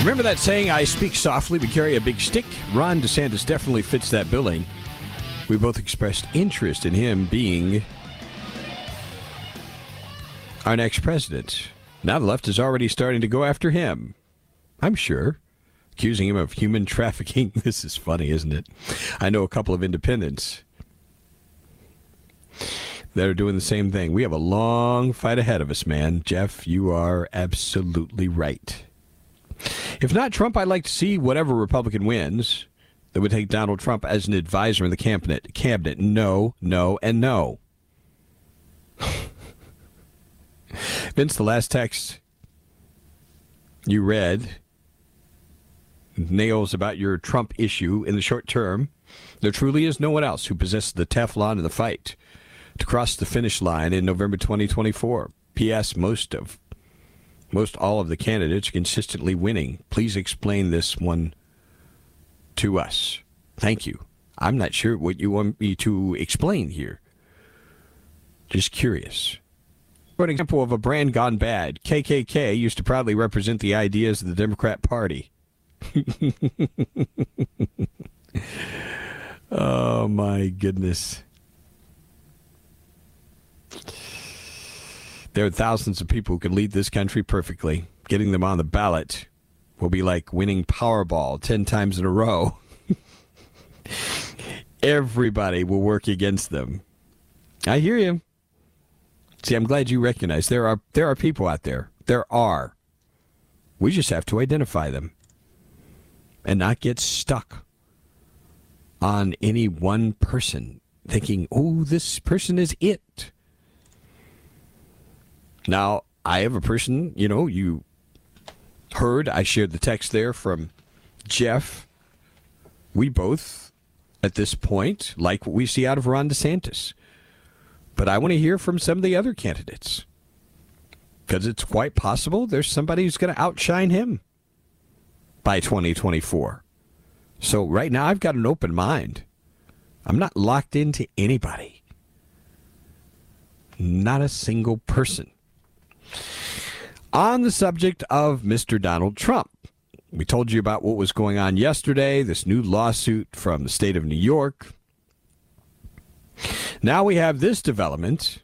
Remember that saying, I speak softly but carry a big stick? Ron DeSantis definitely fits that billing. We both expressed interest in him being our next president. Now the left is already starting to go after him. I'm sure. Accusing him of human trafficking. This is funny, isn't it? I know a couple of independents that are doing the same thing. We have a long fight ahead of us, man. Jeff, you are absolutely right. If not Trump, I'd like to see whatever Republican wins that would take Donald Trump as an advisor in the cabinet. Cabinet, no, no, and no. Vince, the last text you read nails about your Trump issue in the short term. There truly is no one else who possesses the Teflon in the fight to cross the finish line in November 2024. P.S. Most of most all of the candidates consistently winning. Please explain this one to us. Thank you. I'm not sure what you want me to explain here. Just curious. For an example of a brand gone bad, KKK used to proudly represent the ideas of the Democrat Party. oh my goodness. There are thousands of people who can lead this country perfectly. Getting them on the ballot will be like winning Powerball 10 times in a row. Everybody will work against them. I hear you. See, I'm glad you recognize there are there are people out there. There are. We just have to identify them and not get stuck on any one person thinking, "Oh, this person is it." Now, I have a person, you know, you heard, I shared the text there from Jeff. We both, at this point, like what we see out of Ron DeSantis. But I want to hear from some of the other candidates because it's quite possible there's somebody who's going to outshine him by 2024. So right now, I've got an open mind. I'm not locked into anybody, not a single person. On the subject of Mr. Donald Trump, we told you about what was going on yesterday, this new lawsuit from the state of New York. Now we have this development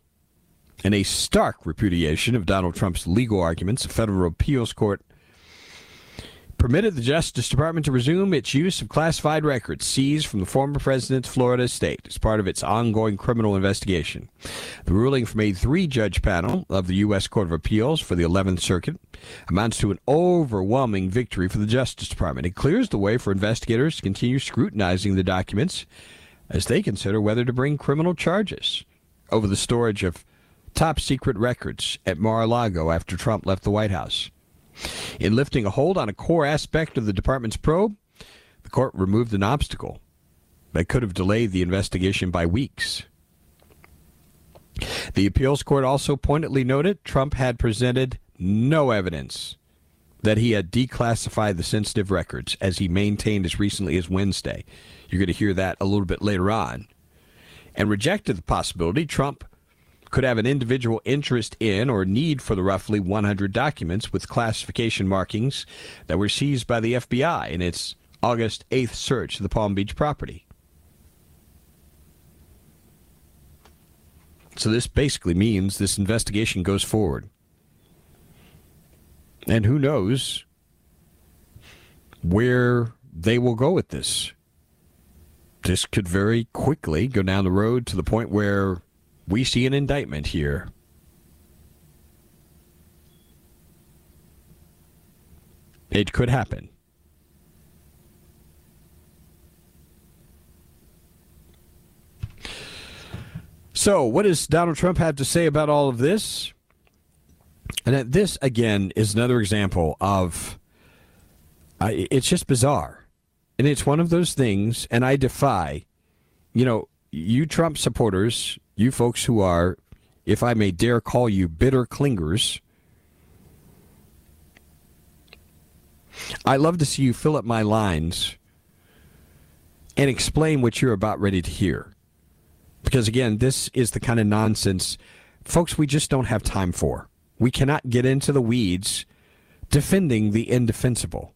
and a stark repudiation of Donald Trump's legal arguments. A federal appeals court permitted the Justice Department to resume its use of classified records seized from the former president's Florida estate as part of its ongoing criminal investigation. The ruling from a three judge panel of the U.S. Court of Appeals for the 11th Circuit amounts to an overwhelming victory for the Justice Department. It clears the way for investigators to continue scrutinizing the documents as they consider whether to bring criminal charges over the storage of top secret records at Mar a Lago after Trump left the White House. In lifting a hold on a core aspect of the department's probe, the court removed an obstacle that could have delayed the investigation by weeks. The appeals court also pointedly noted Trump had presented no evidence that he had declassified the sensitive records, as he maintained as recently as Wednesday. You're going to hear that a little bit later on. And rejected the possibility Trump could have an individual interest in or need for the roughly 100 documents with classification markings that were seized by the FBI in its August 8th search of the Palm Beach property. So this basically means this investigation goes forward. And who knows where they will go with this. This could very quickly go down the road to the point where we see an indictment here. It could happen. So, what does Donald Trump have to say about all of this? And this, again, is another example of uh, it's just bizarre. And it's one of those things, and I defy, you know, you Trump supporters, you folks who are, if I may dare call you bitter clingers, I love to see you fill up my lines and explain what you're about ready to hear. Because again, this is the kind of nonsense, folks, we just don't have time for. We cannot get into the weeds defending the indefensible.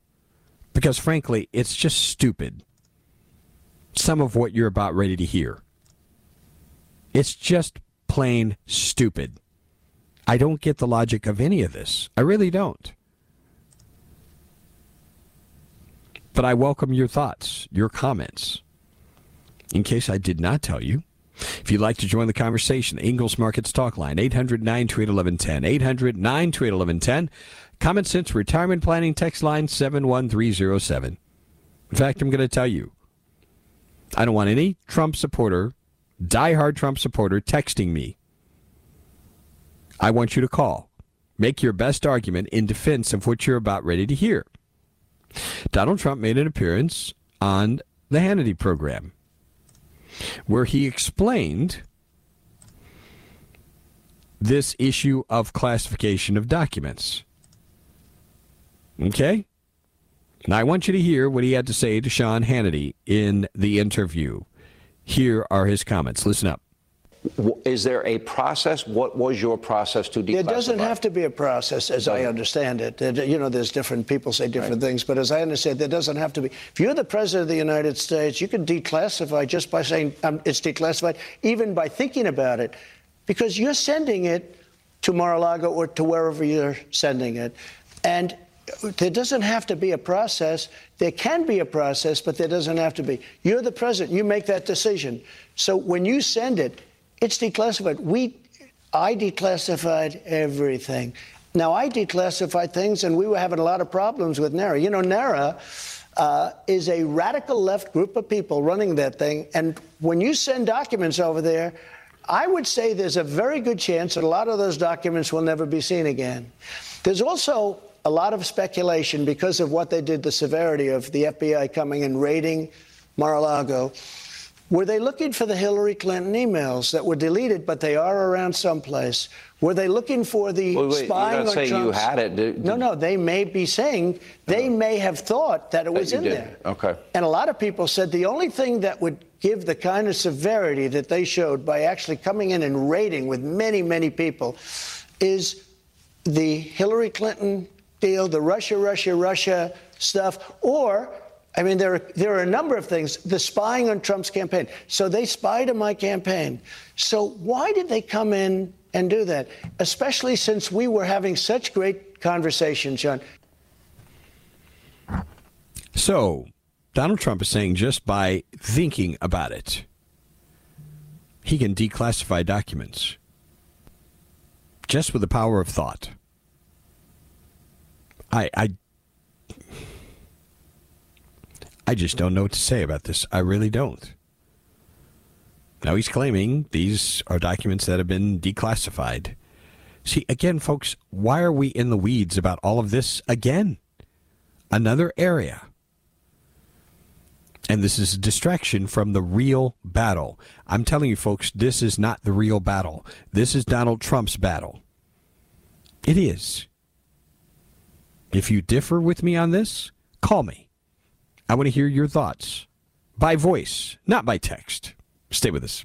Because frankly, it's just stupid. Some of what you're about ready to hear. It's just plain stupid. I don't get the logic of any of this. I really don't. But I welcome your thoughts, your comments. In case I did not tell you, if you'd like to join the conversation, Ingles Markets Talk Line, 800 928 1110. 800 928 1110. Common Sense Retirement Planning Text Line 71307. In fact, I'm going to tell you, I don't want any Trump supporter, diehard Trump supporter, texting me. I want you to call. Make your best argument in defense of what you're about ready to hear. Donald Trump made an appearance on the Hannity program where he explained this issue of classification of documents. Okay? Now, I want you to hear what he had to say to Sean Hannity in the interview. Here are his comments. Listen up. Is there a process? What was your process to declassify? There doesn't have to be a process, as I understand it. You know, there's different people say different right. things, but as I understand, it, there doesn't have to be. If you're the president of the United States, you can declassify just by saying um, it's declassified, even by thinking about it, because you're sending it to Mar-a-Lago or to wherever you're sending it, and there doesn't have to be a process. There can be a process, but there doesn't have to be. You're the president. You make that decision. So when you send it, it's declassified. We, I declassified everything. Now, I declassified things, and we were having a lot of problems with NARA. You know, NARA uh, is a radical left group of people running that thing. And when you send documents over there, I would say there's a very good chance that a lot of those documents will never be seen again. There's also a lot of speculation because of what they did, the severity of the FBI coming and raiding Mar a Lago. Were they looking for the Hillary Clinton emails that were deleted, but they are around someplace? Were they looking for the wait, wait, spying you Trump's? you had it. Did, no, no. They may be saying they uh, may have thought that it was in did. there. Okay. And a lot of people said the only thing that would give the kind of severity that they showed by actually coming in and raiding with many, many people is the Hillary Clinton deal, the Russia, Russia, Russia stuff, or I mean, there are, there are a number of things. The spying on Trump's campaign. So they spied on my campaign. So why did they come in and do that? Especially since we were having such great conversations, John. So Donald Trump is saying just by thinking about it, he can declassify documents just with the power of thought. I, I I just don't know what to say about this. I really don't. Now he's claiming these are documents that have been declassified. See, again, folks, why are we in the weeds about all of this again? Another area. And this is a distraction from the real battle. I'm telling you, folks, this is not the real battle. This is Donald Trump's battle. It is. If you differ with me on this, call me. I want to hear your thoughts by voice, not by text. Stay with us.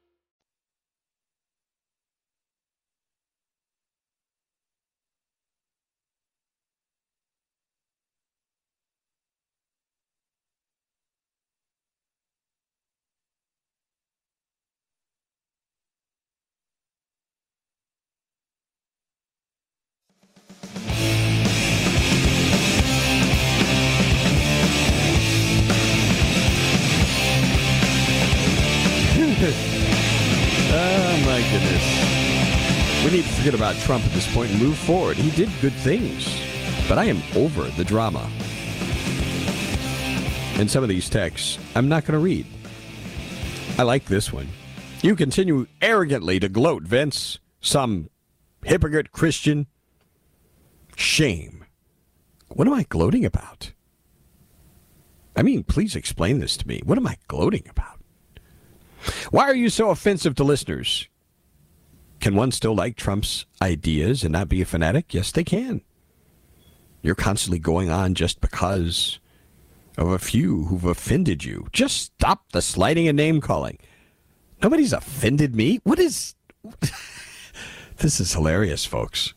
Trump at this point and move forward. He did good things, but I am over the drama. And some of these texts I'm not going to read. I like this one. You continue arrogantly to gloat, Vince. Some hypocrite Christian. Shame. What am I gloating about? I mean, please explain this to me. What am I gloating about? Why are you so offensive to listeners? Can one still like Trump's ideas and not be a fanatic? Yes, they can. You're constantly going on just because of a few who've offended you. Just stop the slighting and name calling. Nobody's offended me. What is. this is hilarious, folks.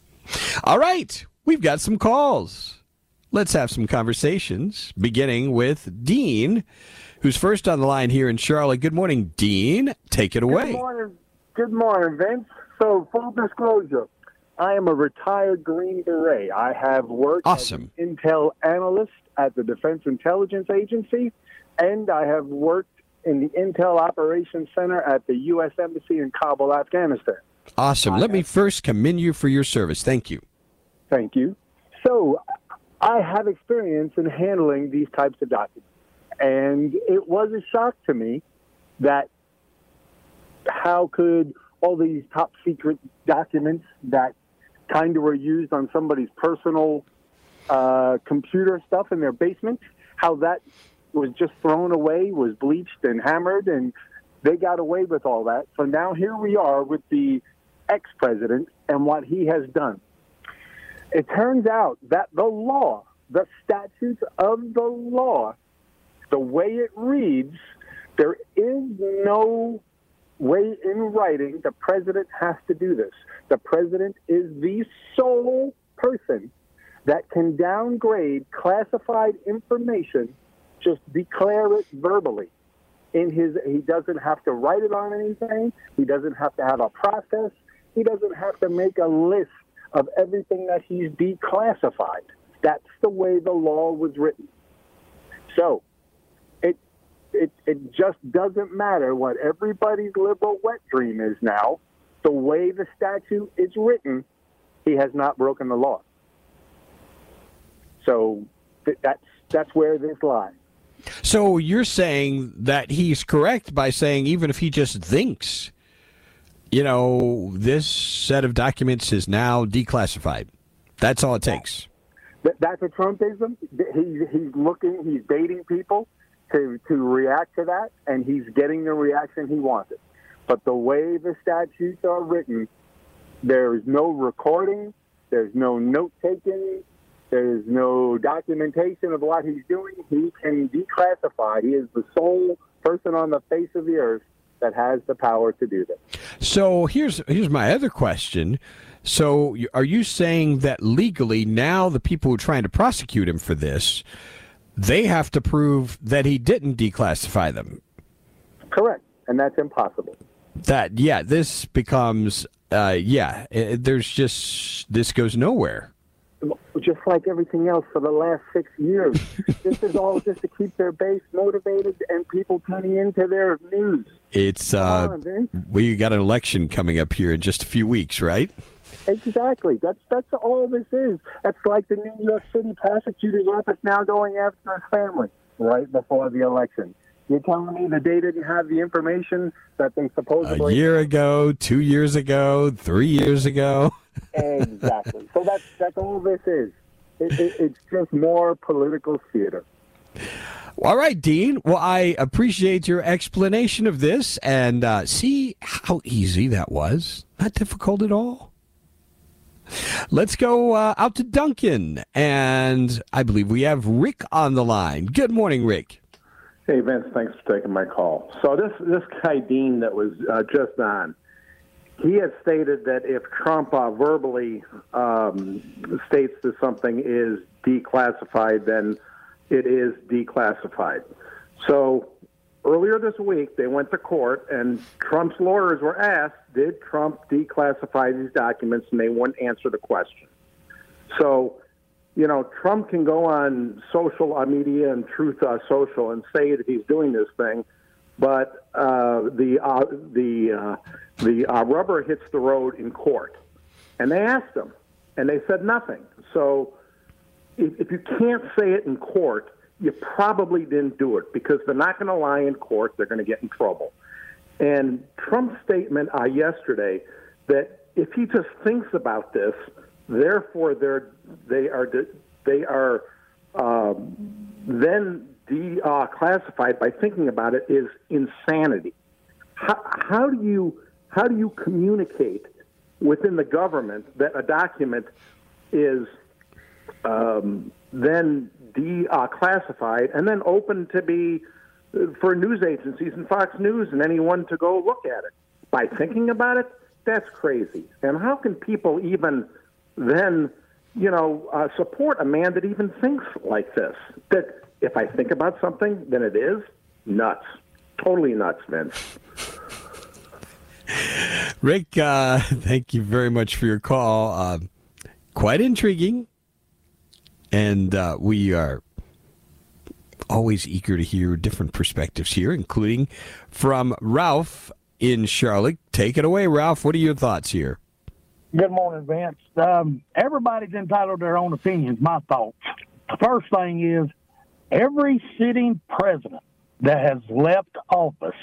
All right, we've got some calls. Let's have some conversations, beginning with Dean, who's first on the line here in Charlotte. Good morning, Dean. Take it away. Good morning. Good morning, Vince. So, full disclosure, I am a retired Green Beret. I have worked Awesome. as an intel analyst at the Defense Intelligence Agency, and I have worked in the Intel Operations Center at the U.S. Embassy in Kabul, Afghanistan. Awesome. Let me first commend you for your service. Thank you. Thank you. So, I have experience in handling these types of documents. And it was a shock to me that how could all these top secret documents that kind of were used on somebody's personal uh, computer stuff in their basement, how that was just thrown away, was bleached and hammered, and they got away with all that. So now here we are with the ex president and what he has done. It turns out that the law, the statutes of the law, the way it reads, there is no way in writing the president has to do this. The president is the sole person that can downgrade classified information, just declare it verbally. In his, he doesn't have to write it on anything. He doesn't have to have a process. He doesn't have to make a list of everything that he's declassified. That's the way the law was written. So, it it just doesn't matter what everybody's liberal wet dream is now. The way the statute is written, he has not broken the law. So th- that's that's where this lies. So you're saying that he's correct by saying even if he just thinks, you know, this set of documents is now declassified. That's all it takes. Th- That's a Trumpism. He's he's looking, he's baiting people to to react to that, and he's getting the reaction he wanted. But the way the statutes are written, there is no recording, there's no note taking, there's no documentation of what he's doing. He can declassify. He is the sole person on the face of the earth that has the power to do this. So here's here's my other question. So are you saying that legally now the people who are trying to prosecute him for this, they have to prove that he didn't declassify them? Correct, and that's impossible. That yeah, this becomes uh, yeah. It, there's just this goes nowhere just like everything else for the last six years. this is all just to keep their base motivated and people tuning into their news. It's uh, on, we got an election coming up here in just a few weeks, right? Exactly. That's that's all this is. That's like the New York City prosecutor's office now going after his family right before the election. You're telling me that they didn't have the information that they supposedly a year ago, two years ago, three years ago. exactly. So that's that's all this is. It, it, it's just more political theater. All right, Dean. Well, I appreciate your explanation of this and uh, see how easy that was. Not difficult at all. Let's go uh, out to Duncan, and I believe we have Rick on the line. Good morning, Rick. Hey, Vince. Thanks for taking my call. So this this guy Dean that was uh, just on, he had stated that if Trump uh, verbally um, states that something is declassified, then it is declassified. So earlier this week, they went to court, and Trump's lawyers were asked, Did Trump declassify these documents? And they wouldn't answer the question. So, you know, Trump can go on social uh, media and Truth uh, Social and say that he's doing this thing, but uh, the uh, the uh, the uh, rubber hits the road in court. And they asked him, and they said nothing. So if, if you can't say it in court, you probably didn't do it because they're not going to lie in court. They're going to get in trouble. And Trump's statement uh, yesterday that if he just thinks about this, therefore they're they are they are um, then declassified uh, by thinking about it is insanity. How, how do you how do you communicate within the government that a document is um, then declassified and then open to be uh, for news agencies and Fox News and anyone to go look at it? By thinking about it, that's crazy. And how can people even then, you know, uh, support a man that even thinks like this? That if I think about something, then it is nuts. Totally nuts, Vince. Rick, uh, thank you very much for your call. Uh, quite intriguing. And uh, we are always eager to hear different perspectives here, including from Ralph in Charlotte. Take it away, Ralph. What are your thoughts here? Good morning, Vince. Um, everybody's entitled to their own opinions. My thoughts. The first thing is every sitting president that has left office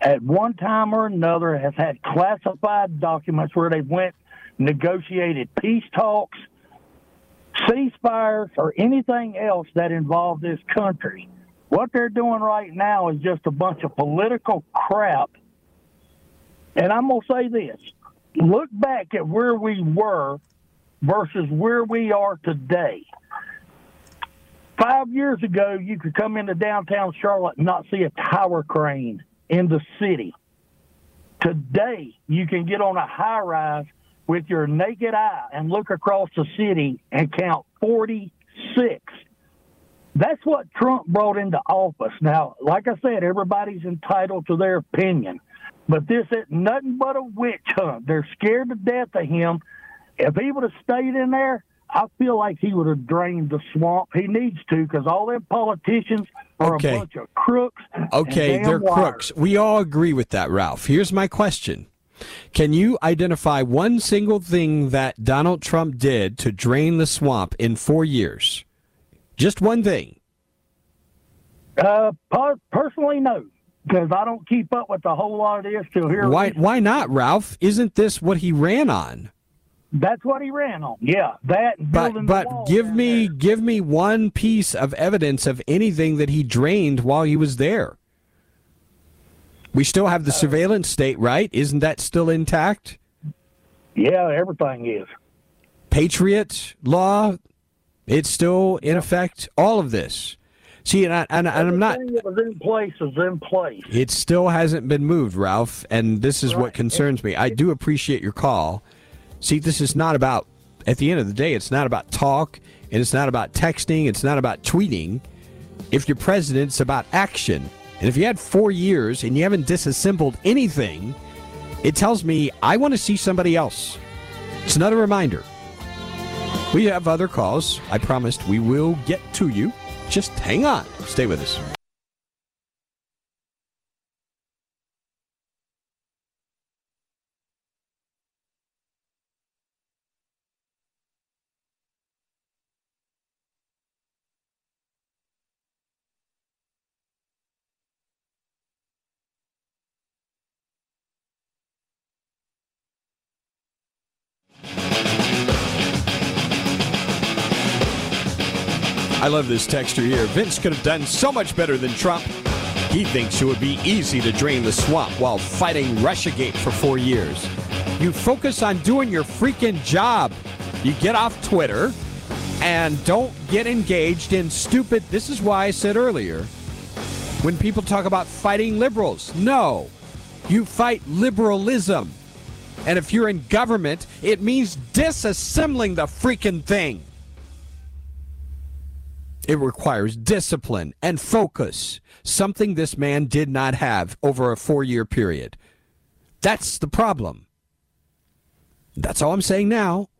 at one time or another has had classified documents where they went negotiated peace talks, ceasefires, or anything else that involved this country. What they're doing right now is just a bunch of political crap. And I'm going to say this look back at where we were versus where we are today. Five years ago, you could come into downtown Charlotte and not see a tower crane in the city. Today, you can get on a high rise with your naked eye and look across the city and count 46. That's what Trump brought into office. Now, like I said, everybody's entitled to their opinion, but this is nothing but a witch hunt. They're scared to death of him. If he would have stayed in there, I feel like he would have drained the swamp. He needs to because all them politicians are okay. a bunch of crooks. Okay, they're crooks. We all agree with that, Ralph. Here's my question. Can you identify one single thing that Donald Trump did to drain the swamp in four years? Just one thing. Uh, personally, no, because I don't keep up with a whole lot of this till here. Why? Why not, Ralph? Isn't this what he ran on? That's what he ran on. Yeah, that. But but give me there. give me one piece of evidence of anything that he drained while he was there. We still have the surveillance state, right? Isn't that still intact? Yeah, everything is. Patriot law, it's still in effect. All of this. See, and, I, and, and I'm not. That was in place is in place. It still hasn't been moved, Ralph, and this is what concerns me. I do appreciate your call. See, this is not about. At the end of the day, it's not about talk, and it's not about texting. It's not about tweeting. If you're president, it's about action. And if you had four years and you haven't disassembled anything, it tells me I want to see somebody else. It's another reminder. We have other calls. I promised we will get to you. Just hang on. Stay with us. I love this texture here. Vince could have done so much better than Trump. He thinks it would be easy to drain the swamp while fighting Russiagate for four years. You focus on doing your freaking job. You get off Twitter and don't get engaged in stupid. This is why I said earlier when people talk about fighting liberals, no, you fight liberalism. And if you're in government, it means disassembling the freaking thing. It requires discipline and focus, something this man did not have over a four year period. That's the problem. That's all I'm saying now.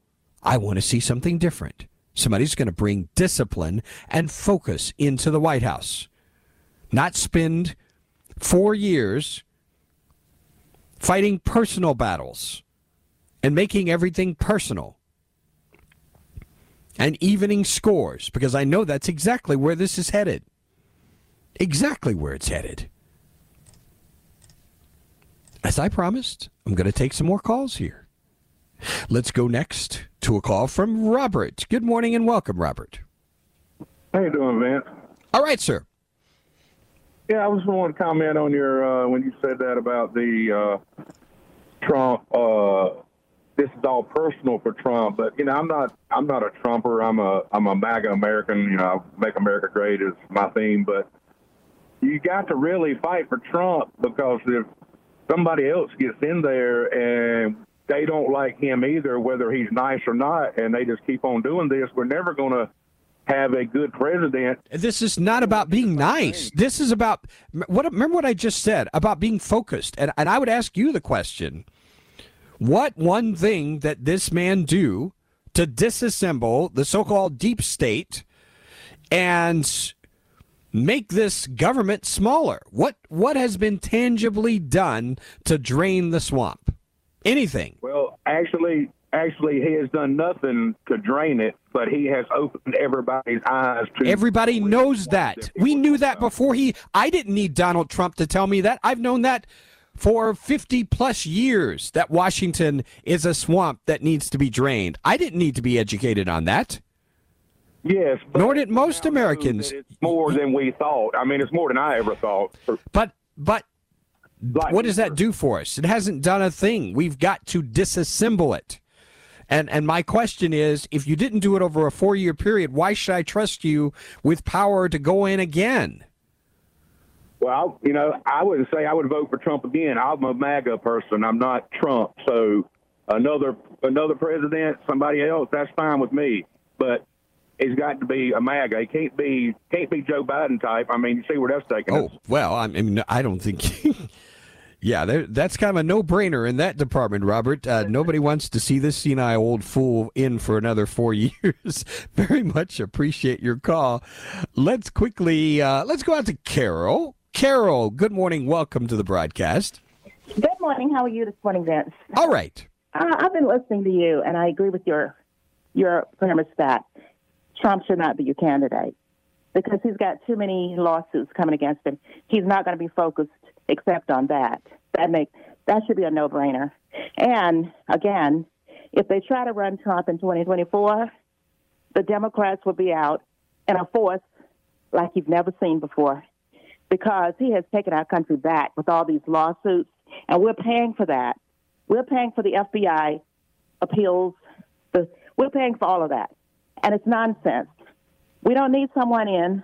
I want to see something different. Somebody's going to bring discipline and focus into the White House, not spend four years fighting personal battles and making everything personal and evening scores because I know that's exactly where this is headed. Exactly where it's headed. As I promised, I'm going to take some more calls here. Let's go next to a call from Robert. Good morning and welcome, Robert. How you doing, Vance? All right, sir. Yeah, I was want to comment on your uh, when you said that about the uh, Trump. Uh, this is all personal for Trump, but you know, I'm not. I'm not a Trumper. I'm a. I'm a MAGA American. You know, make America great is my theme. But you got to really fight for Trump because if somebody else gets in there and they don't like him either, whether he's nice or not, and they just keep on doing this, we're never going to have a good president. This is not about being nice. This is about what. Remember what I just said about being focused, and and I would ask you the question: What one thing that this man do to disassemble the so-called deep state and make this government smaller? What what has been tangibly done to drain the swamp? Anything? Well, actually, actually, he has done nothing to drain it, but he has opened everybody's eyes to. Everybody knows that. We knew that before he. I didn't need Donald Trump to tell me that. I've known that for 50 plus years that Washington is a swamp that needs to be drained. I didn't need to be educated on that. Yes, nor did most Americans. It's more than we thought. I mean, it's more than I ever thought. But but what does that do for us? It hasn't done a thing. We've got to disassemble it. And and my question is, if you didn't do it over a four year period, why should I trust you with power to go in again? Well, you know, I wouldn't say I would vote for Trump again. I'm a MAGA person. I'm not Trump. So another another president, somebody else, that's fine with me. But he's got to be a MAGA. He can't be can't be Joe Biden type. I mean, you see where that's taking Oh us. well, I mean, I don't think. yeah, that's kind of a no brainer in that department, Robert. Uh, nobody wants to see this senile old fool in for another four years. Very much appreciate your call. Let's quickly uh, let's go out to Carol. Carol, good morning. Welcome to the broadcast. Good morning. How are you this morning, Vince? All right. Uh, I've been listening to you, and I agree with your your premise that Trump should not be your candidate because he's got too many lawsuits coming against him. He's not going to be focused except on that. That make that should be a no brainer. And again, if they try to run Trump in 2024, the Democrats will be out in a force like you've never seen before because he has taken our country back with all these lawsuits, and we're paying for that. We're paying for the FBI appeals. The, we're paying for all of that, and it's nonsense. We don't need someone in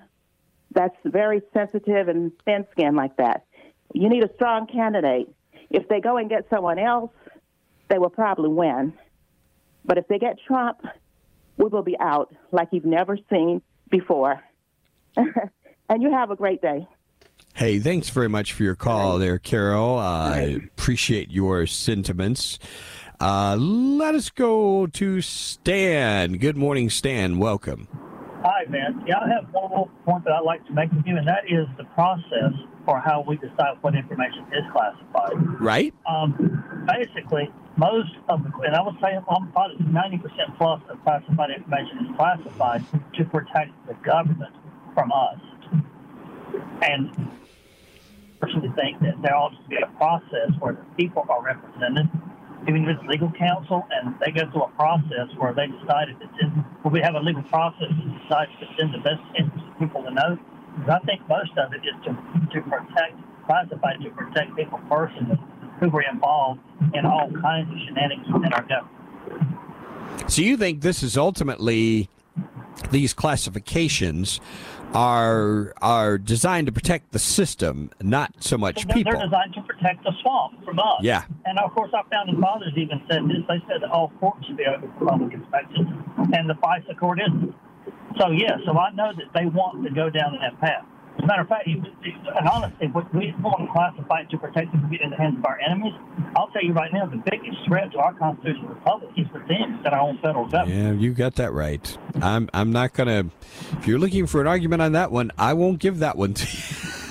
that's very sensitive and thin skinned like that. You need a strong candidate. If they go and get someone else, they will probably win. But if they get Trump, we will be out like you've never seen before. and you have a great day. Hey, thanks very much for your call there, Carol. I appreciate your sentiments. Uh, let us go to Stan. Good morning, Stan. Welcome. Hi, man. Yeah, I have one little point that I'd like to make with you, and that is the process for how we decide what information is classified. Right. Um, basically, most of the, and I would say I'm probably 90% plus of classified information is classified to protect the government from us. And I personally think that there ought to be a process where the people are represented even if it's legal counsel, and they go through a process where they decide if it's in, where we have a legal process to decide if it's in the best interest of people to know. I think most of it is to, to protect, classified to protect people personally who were involved in all kinds of shenanigans within our government. So you think this is ultimately these classifications are are designed to protect the system, not so much they're, people. They're designed to protect the swamp from us. Yeah. And of course, our founding fathers even said this. They said that all courts should be open for public inspection, and the FISA court isn't. So yeah, so I know that they want to go down that path. As a matter of fact, and honestly, we want to classify it to protect from getting in the hands of our enemies. I'll tell you right now, the biggest threat to our constitutional republic is within that our own federal government. Yeah, you got that right. I'm I'm not gonna. If you're looking for an argument on that one, I won't give that one to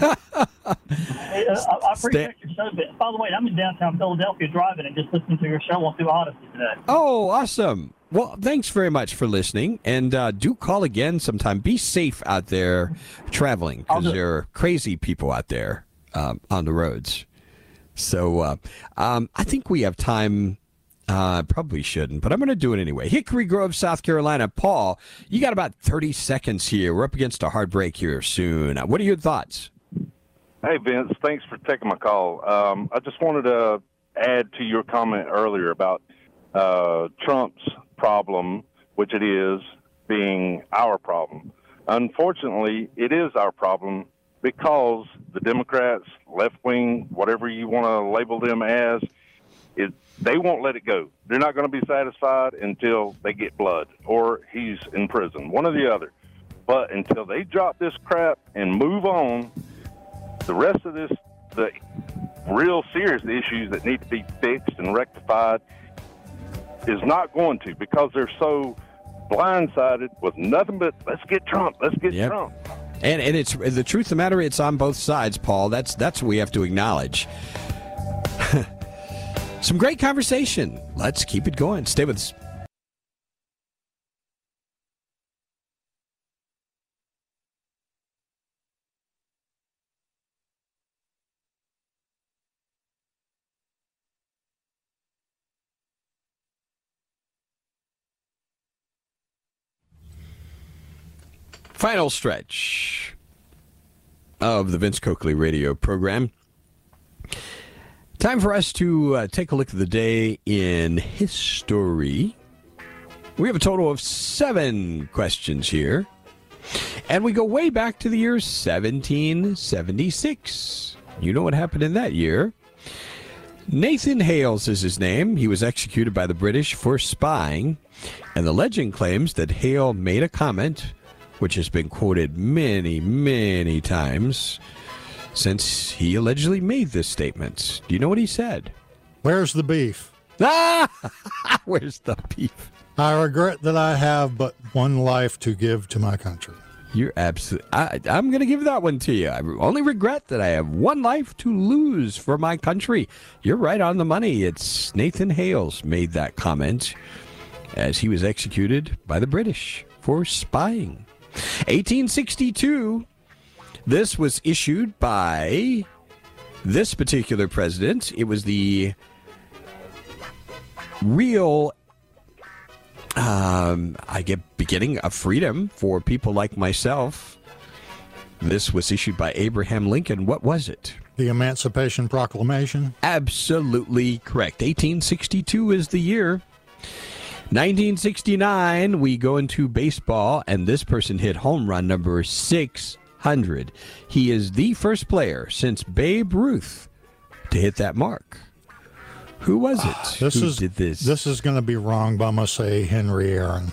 you. Uh, I, I appreciate your show. But by the way, I'm in downtown Philadelphia driving and just listening to your show on through Odyssey today. Oh, awesome. Well, thanks very much for listening, and uh, do call again sometime. Be safe out there traveling because there are crazy people out there um, on the roads. So uh, um, I think we have time. Uh, probably shouldn't, but I'm going to do it anyway. Hickory Grove, South Carolina. Paul, you got about 30 seconds here. We're up against a hard break here soon. What are your thoughts? Hey, Vince. Thanks for taking my call. Um, I just wanted to add to your comment earlier about uh, Trump's problem, which it is, being our problem. Unfortunately, it is our problem because the Democrats, left wing, whatever you want to label them as, it, they won't let it go. They're not going to be satisfied until they get blood or he's in prison, one or the other. But until they drop this crap and move on, the rest of this, the real serious issues that need to be fixed and rectified, is not going to because they're so blindsided with nothing but let's get Trump, let's get Yep. Trump. And and it's the truth of the matter. It's on both sides, Paul. That's that's what we have to acknowledge. Some great conversation. Let's keep it going. Stay with us. Final stretch of the Vince Coakley radio program. Time for us to uh, take a look at the day in history. We have a total of seven questions here. And we go way back to the year 1776. You know what happened in that year. Nathan Hales is his name. He was executed by the British for spying. And the legend claims that Hale made a comment, which has been quoted many, many times since he allegedly made this statement. Do you know what he said? Where's the beef? Ah! Where's the beef? I regret that I have but one life to give to my country. You're absolutely. I'm going to give that one to you. I only regret that I have one life to lose for my country. You're right on the money. It's Nathan Hales made that comment as he was executed by the British for spying. 1862. This was issued by this particular president. It was the real um, I get beginning of freedom for people like myself. This was issued by Abraham Lincoln. What was it? The Emancipation Proclamation. Absolutely correct. 1862 is the year. 1969, we go into baseball, and this person hit home run number 600. 600. He is the first player since Babe Ruth to hit that mark. Who was it? Ah, this who is did this? This is going to be wrong, but I'm going to say Henry Aaron.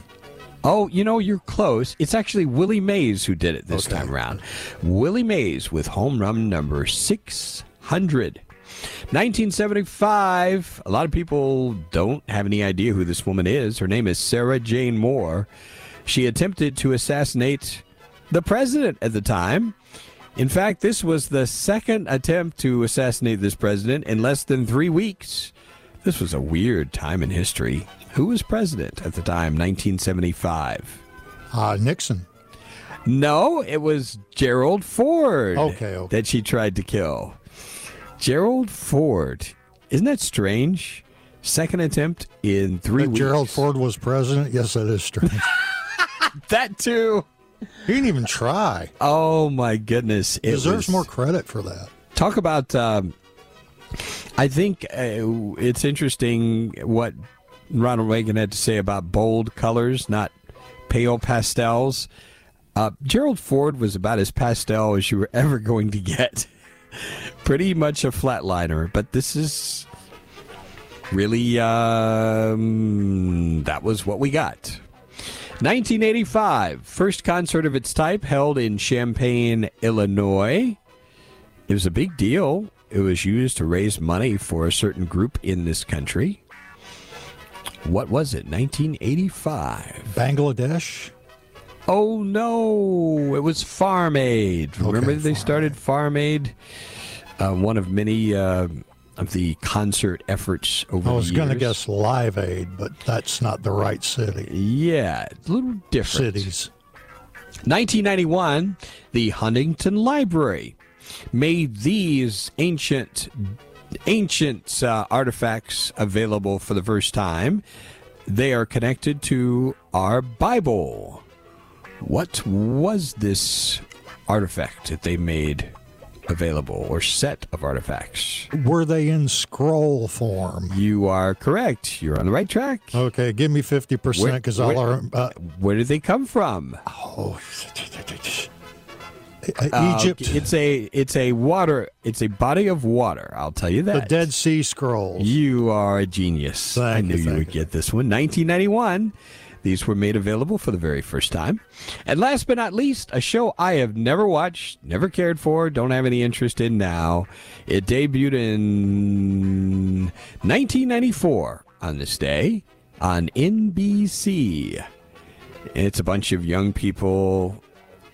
Oh, you know, you're close. It's actually Willie Mays who did it this Okay. time around. Willie Mays with home run number 600. 1975. A lot of people don't have any idea who this woman is. Her name is Sarah Jane Moore. She attempted to assassinate the president at the time. In fact, this was the second attempt to assassinate this president in less than three weeks. This was a weird time in history. Who was president at the time, 1975? Uh, Nixon. No, it was Gerald Ford. Okay, okay. That she tried to kill. Gerald Ford. Isn't that strange? Second attempt in three That weeks. Gerald Ford was president? Yes, that is strange. that too. He didn't even try. Oh my goodness! It Deserves was- more credit for that. Talk about. Um, I think uh, it's interesting what Ronald Reagan had to say about bold colors, not pale pastels. Uh, Gerald Ford was about as pastel as you were ever going to get. Pretty much a flatliner, but this is really um, that was what we got. 1985, first concert of its type held in Champaign, Illinois. It was a big deal. It was used to raise money for a certain group in this country. What was it? 1985. Bangladesh? Oh no, it was Farm Aid. Remember they started Farm Aid? Uh, one of many uh, of the concert efforts over I was going to guess Live Aid, but that's not the right city. Yeah, a little different. Cities. 1991, the Huntington Library made these ancient ancient uh, artifacts available for the first time. They are connected to our Bible. What was this artifact that they made available or set of artifacts? Were they in scroll form? You are correct. You're on the right track. Okay, give me 50 Where- because I'll. where- Uh, Where did they come from? oh, Uh, Egypt. It's a it's a water. It's a body of water. I'll tell you that. the. Dead Sea Scrolls. You are a genius. I knew you, you, would thank get this one. 1991. These were made available for the very first time. And last but not least, a show I have never watched, never cared for, don't have any interest in now. It debuted in 1994 on this day on NBC. It's a bunch of young people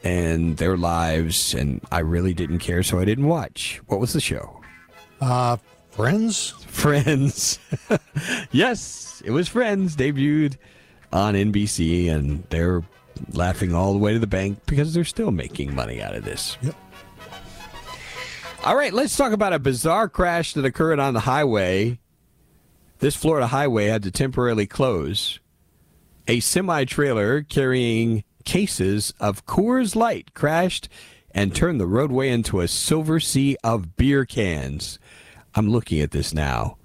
and their lives, and I really didn't care, so I didn't watch. What was the show? Uh, Friends? Friends. yes, it was Friends. Debuted on NBC, and they're laughing all the way to the bank because they're still making money out of this. Yep. All right, let's talk about a bizarre crash that occurred on the highway. This Florida highway had to temporarily close. A semi trailer carrying cases of Coors Light crashed and turned the roadway into a silver sea of beer cans. I'm looking at this now,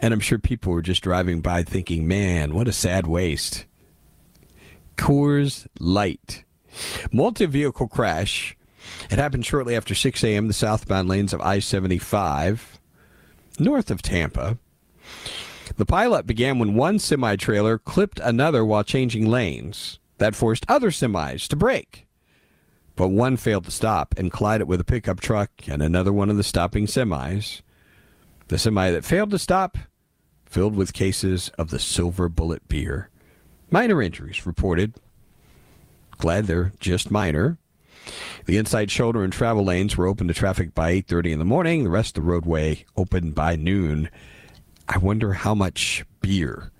and I'm sure people were just driving by thinking, man, what a sad waste. Coors Light. Multi vehicle crash. It happened shortly after 6 a.m. the southbound lanes of I 75, north of Tampa. The pileup began when one semi trailer clipped another while changing lanes. That forced other semis to brake. But one failed to stop and collided with a pickup truck and another one of the stopping semis. The semi that failed to stop filled with cases of the silver bullet beer. Minor injuries reported. Glad they're just minor. The inside shoulder and travel lanes were open to traffic by 8:30 in the morning. The rest of the roadway open by noon. I wonder how much beer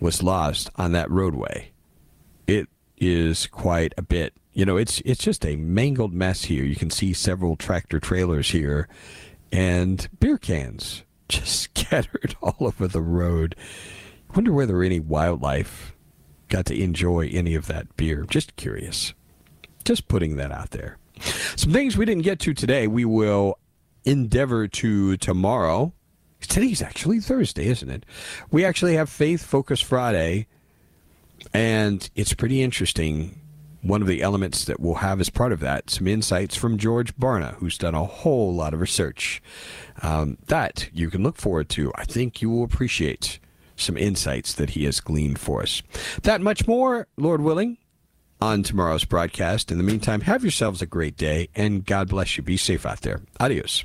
was lost on that roadway. It is quite a bit. You know, it's it's just a mangled mess here. You can see several tractor trailers here and beer cans just scattered all over the road. Wonder whether any wildlife got to enjoy any of that beer. Just curious. Just putting that out there. Some things we didn't get to today, we will endeavor to tomorrow. Today's actually Thursday, isn't it? We actually have Faith Focus Friday, and it's pretty interesting. One of the elements that we'll have as part of that, some insights from George Barna, who's done a whole lot of research. Um, that you can look forward to. I think you will appreciate some insights that he has gleaned for us. That much more, Lord willing, on tomorrow's broadcast. In the meantime, have yourselves a great day and God bless you. Be safe out there. Adios.